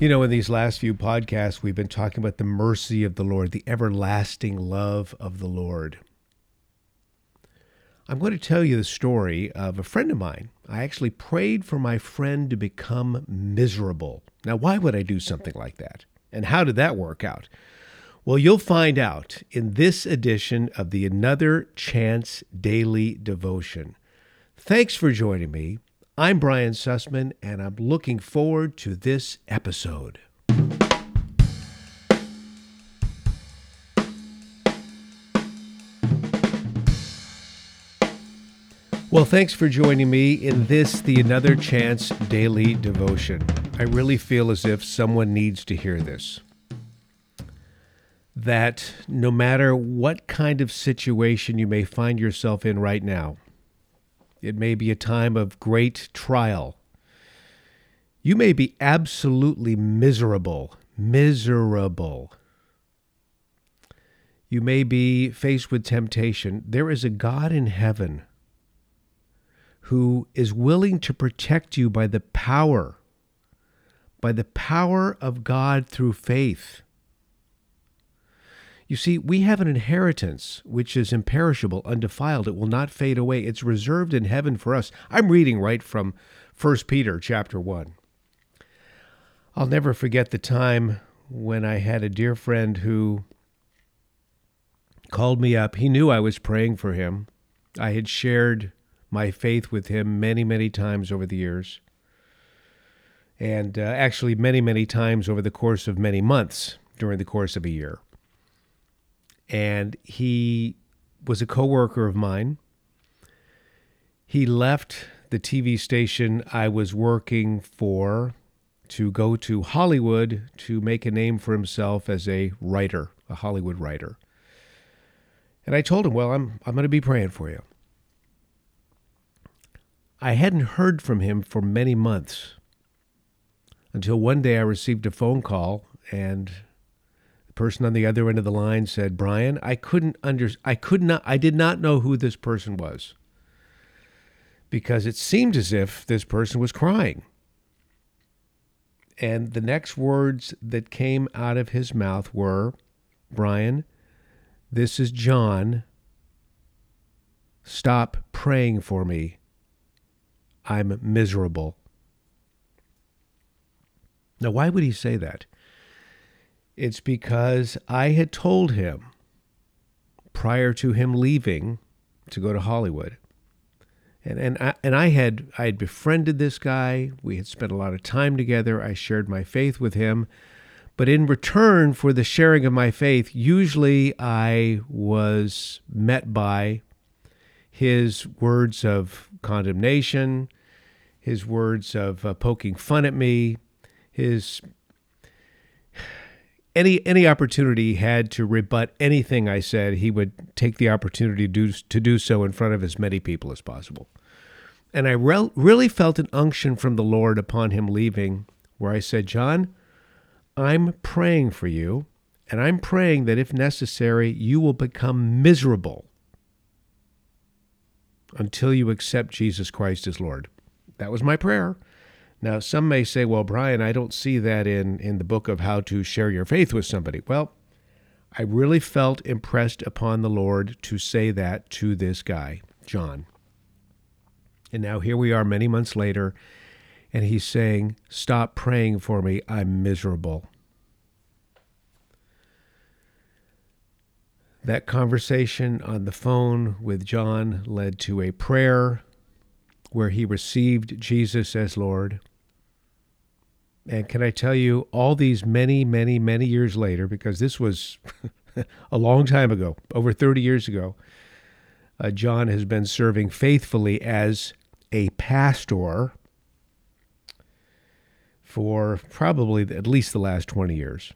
You know, in these last few podcasts, we've been talking about the mercy of the Lord, the everlasting love of the Lord. I'm going to tell you the story of a friend of mine. I actually prayed for my friend to become miserable. Now, why would I do something like that? And how did that work out? Well, you'll find out in this edition of the Another Chance Daily Devotion. Thanks for joining me. I'm Brian Sussman, and I'm looking forward to this episode. Well, thanks for joining me in this, the Another Chance Daily Devotion. I really feel as if someone needs to hear this. That no matter what kind of situation you may find yourself in right now, it may be a time of great trial. You may be absolutely miserable, miserable. You may be faced with temptation. There is a God in heaven who is willing to protect you by the power, by the power of God through faith. You see, we have an inheritance which is imperishable, undefiled. It will not fade away. It's reserved in heaven for us. I'm reading right from 1 Peter chapter 1. I'll never forget the time when I had a dear friend who called me up. He knew I was praying for him. I had shared my faith with him many, many times over the years. And uh, actually, many, many times over the course of many months during the course of a year and he was a coworker of mine. He left the TV station I was working for to go to Hollywood to make a name for himself as a writer, a Hollywood writer. And I told him, "Well, I'm I'm going to be praying for you." I hadn't heard from him for many months until one day I received a phone call and person on the other end of the line said, "Brian, I couldn't under I could not I did not know who this person was." Because it seemed as if this person was crying. And the next words that came out of his mouth were, "Brian, this is John. Stop praying for me. I'm miserable." Now, why would he say that? It's because I had told him prior to him leaving to go to Hollywood. And and I, and I had I had befriended this guy. We had spent a lot of time together. I shared my faith with him. But in return for the sharing of my faith, usually I was met by his words of condemnation, his words of uh, poking fun at me, his any any opportunity he had to rebut anything I said, he would take the opportunity to do, to do so in front of as many people as possible. And I re- really felt an unction from the Lord upon him leaving, where I said, John, I'm praying for you, and I'm praying that if necessary, you will become miserable until you accept Jesus Christ as Lord. That was my prayer. Now, some may say, well, Brian, I don't see that in, in the book of how to share your faith with somebody. Well, I really felt impressed upon the Lord to say that to this guy, John. And now here we are many months later, and he's saying, Stop praying for me. I'm miserable. That conversation on the phone with John led to a prayer where he received Jesus as Lord. And can I tell you, all these many, many, many years later, because this was a long time ago, over 30 years ago, uh, John has been serving faithfully as a pastor for probably at least the last 20 years.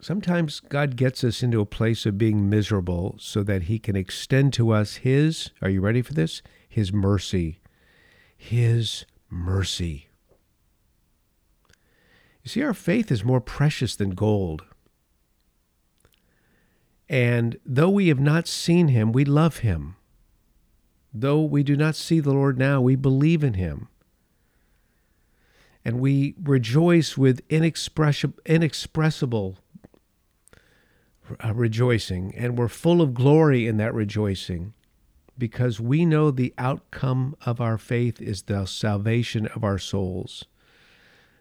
Sometimes God gets us into a place of being miserable so that he can extend to us his, are you ready for this? His mercy. His mercy. You see, our faith is more precious than gold. And though we have not seen him, we love him. Though we do not see the Lord now, we believe in him. And we rejoice with inexpressible, inexpressible uh, rejoicing, and we're full of glory in that rejoicing because we know the outcome of our faith is the salvation of our souls.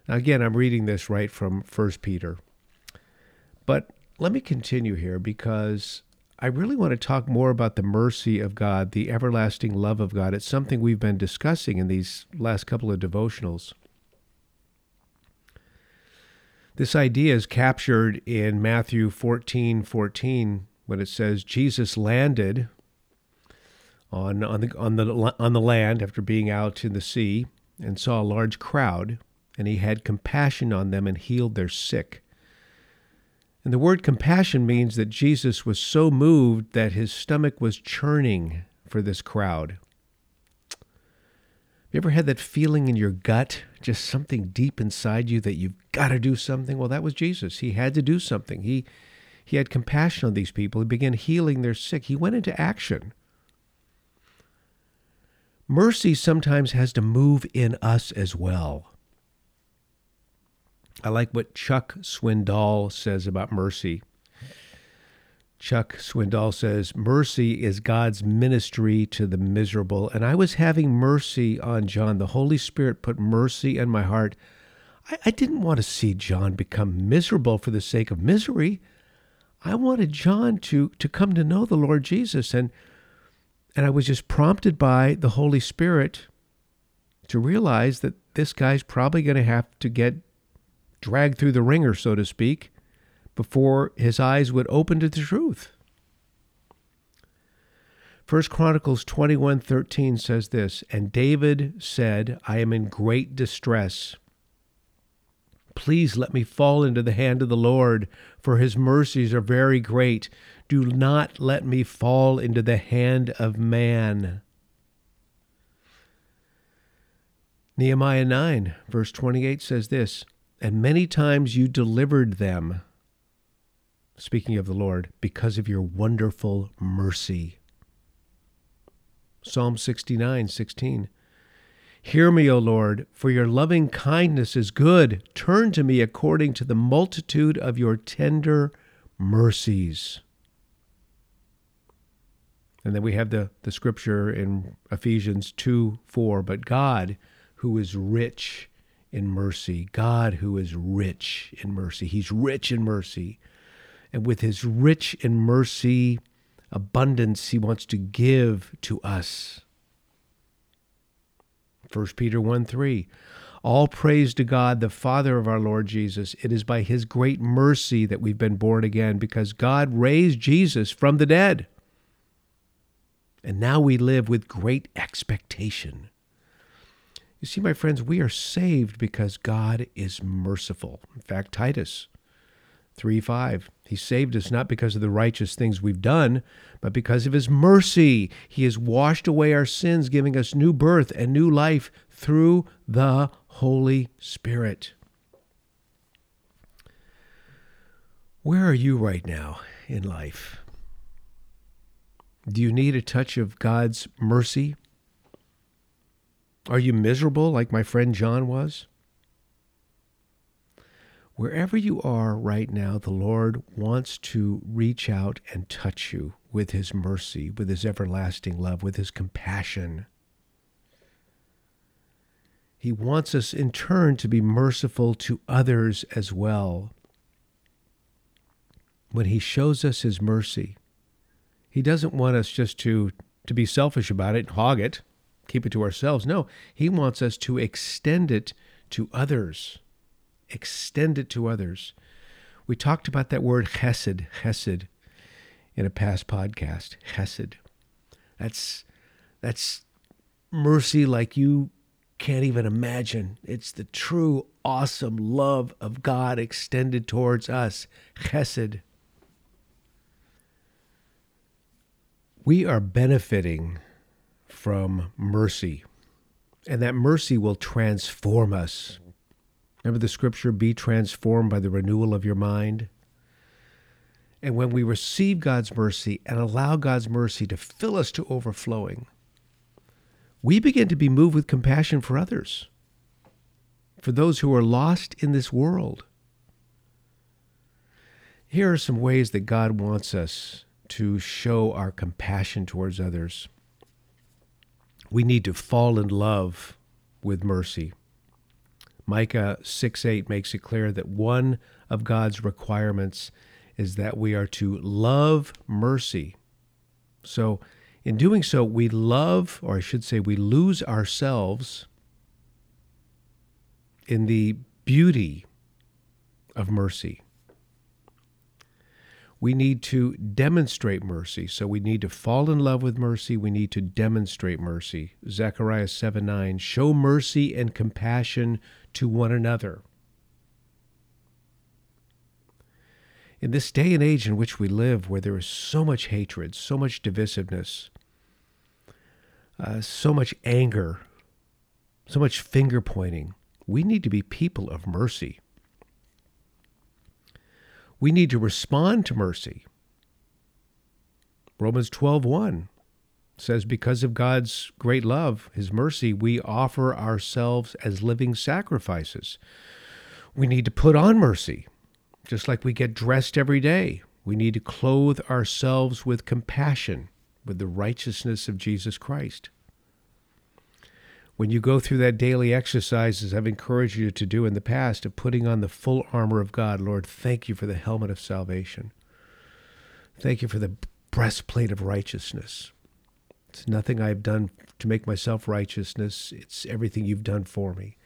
Now, again, I'm reading this right from 1 Peter. But let me continue here because I really want to talk more about the mercy of God, the everlasting love of God. It's something we've been discussing in these last couple of devotionals. This idea is captured in Matthew 14 14 when it says Jesus landed on, on, the, on, the, on the land after being out in the sea and saw a large crowd, and he had compassion on them and healed their sick. And the word compassion means that Jesus was so moved that his stomach was churning for this crowd. You ever had that feeling in your gut, just something deep inside you that you've got to do something? Well, that was Jesus. He had to do something. He he had compassion on these people. He began healing their sick. He went into action. Mercy sometimes has to move in us as well. I like what Chuck Swindoll says about mercy. Chuck Swindoll says, Mercy is God's ministry to the miserable. And I was having mercy on John. The Holy Spirit put mercy in my heart. I, I, didn't want to see John become miserable for the sake of misery. I wanted John to, to come to know the Lord Jesus. And and I was just prompted by the Holy Spirit to realize that this guy's probably going to have to get dragged through the wringer, so to speak, before his eyes would open to the truth. First Chronicles 21:13 says this, and David said, I am in great distress. Please let me fall into the hand of the Lord, for his mercies are very great. Do not let me fall into the hand of man. Nehemiah 9, verse 28 says this And many times you delivered them, speaking of the Lord, because of your wonderful mercy. Psalm 69, 16. Hear me, O Lord, for your loving kindness is good. Turn to me according to the multitude of your tender mercies. And then we have the, the scripture in Ephesians 2 4. But God, who is rich in mercy, God, who is rich in mercy, He's rich in mercy. And with His rich in mercy abundance, He wants to give to us. 1 Peter 1 3. All praise to God, the Father of our Lord Jesus. It is by His great mercy that we've been born again because God raised Jesus from the dead. And now we live with great expectation. You see, my friends, we are saved because God is merciful. In fact, Titus 3 5, He saved us not because of the righteous things we've done, but because of His mercy. He has washed away our sins, giving us new birth and new life through the Holy Spirit. Where are you right now in life? Do you need a touch of God's mercy? Are you miserable like my friend John was? Wherever you are right now, the Lord wants to reach out and touch you with His mercy, with His everlasting love, with His compassion. He wants us in turn to be merciful to others as well. When He shows us His mercy, he doesn't want us just to to be selfish about it, hog it, keep it to ourselves. No, he wants us to extend it to others. Extend it to others. We talked about that word chesed, chesed, in a past podcast. Chesed. That's that's mercy like you can't even imagine. It's the true, awesome love of God extended towards us. Chesed. we are benefiting from mercy, and that mercy will transform us. Remember the scripture, be transformed by the renewal of your mind? And when we receive God's mercy and allow God's mercy to fill us to overflowing, we begin to be moved with compassion for others. for those who are lost in this world. Here are some ways that God wants us to show our compassion towards others. We need to fall in love with mercy. Micah 6 8 makes it clear that one of God's requirements is that we are to love mercy. So, in doing so, we love, or I should say, we lose ourselves in the beauty of mercy. We need to demonstrate mercy. So we need to fall in love with mercy. We need to demonstrate mercy. Zechariah 7 9, show mercy and compassion to one another. In this day and age in which we live, where there is so much hatred, so much divisiveness, uh, so much anger, so much finger pointing, we need to be people of mercy. We need to respond to mercy. Romans 12:1 says because of God's great love, his mercy, we offer ourselves as living sacrifices. We need to put on mercy, just like we get dressed every day. We need to clothe ourselves with compassion, with the righteousness of Jesus Christ when you go through that daily exercises I've encouraged you to do in the past of putting on the full armor of God, Lord, thank you for the helmet of salvation. Thank you for the breastplate of righteousness. It's nothing I've done to make myself righteousness, it's everything you've done for me.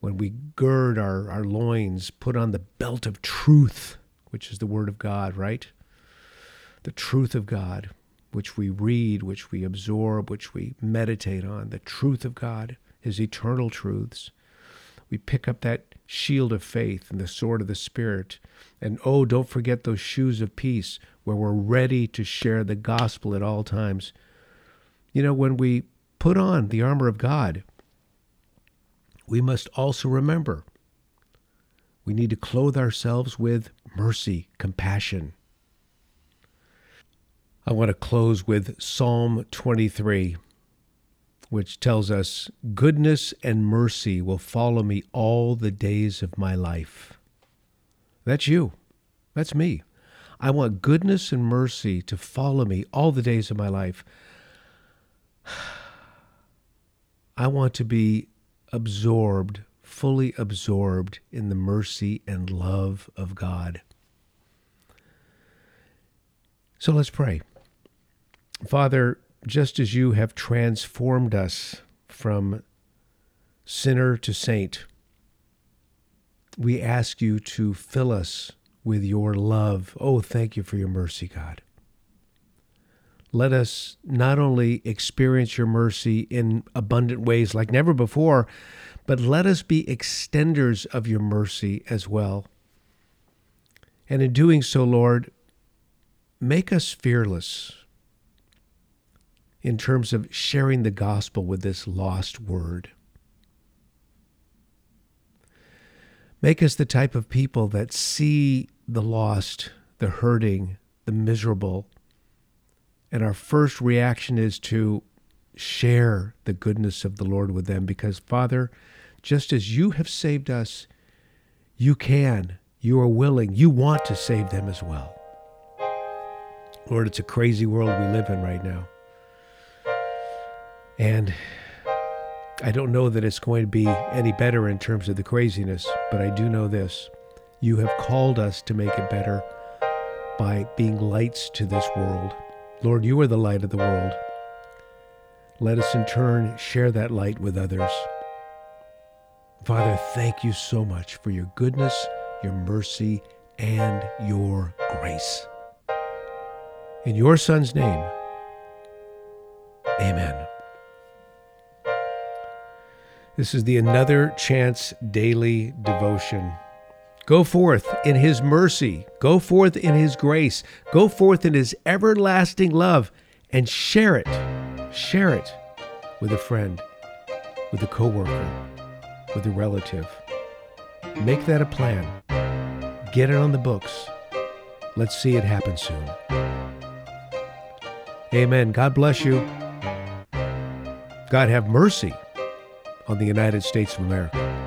When we gird our, our loins, put on the belt of truth, which is the word of God, right? The truth of God which we read, which we absorb, which we meditate on, the truth of God, His eternal truths. We pick up that shield of faith and the sword of the Spirit. And oh, don't forget those shoes of peace where we're ready to share the gospel at all times. You know, when we put on the armor of God, we must also remember we need to clothe ourselves with mercy, compassion, I want to close with Psalm 23, which tells us, Goodness and mercy will follow me all the days of my life. That's you. That's me. I want goodness and mercy to follow me all the days of my life. I want to be absorbed, fully absorbed in the mercy and love of God. So let's pray. Father, just as you have transformed us from sinner to saint, we ask you to fill us with your love. Oh, thank you for your mercy, God. Let us not only experience your mercy in abundant ways like never before, but let us be extenders of your mercy as well. And in doing so, Lord, make us fearless in terms of sharing the gospel with this lost word. Make us the type of people that see the lost, the hurting, the miserable, and our first reaction is to share the goodness of the Lord with them because, Father, just as you have saved us, you can, you are willing, you want to save them as well. Lord, it's a crazy world we live in right now. And I don't know that it's going to be any better in terms of the craziness, but I do know this. You have called us to make it better by being lights to this world. Lord, you are the light of the world. Let us in turn share that light with others. Father, thank you so much for your goodness, your mercy, and your grace. In your Son's name, amen. This is the Another Chance Daily Devotion. Go forth in His mercy, go forth in His grace, go forth in His everlasting love, and share it. Share it with a friend, with a coworker, with a relative. Make that a plan. Get it on the books. Let's see it happen soon. Amen. God bless you. God have mercy on the United States of America.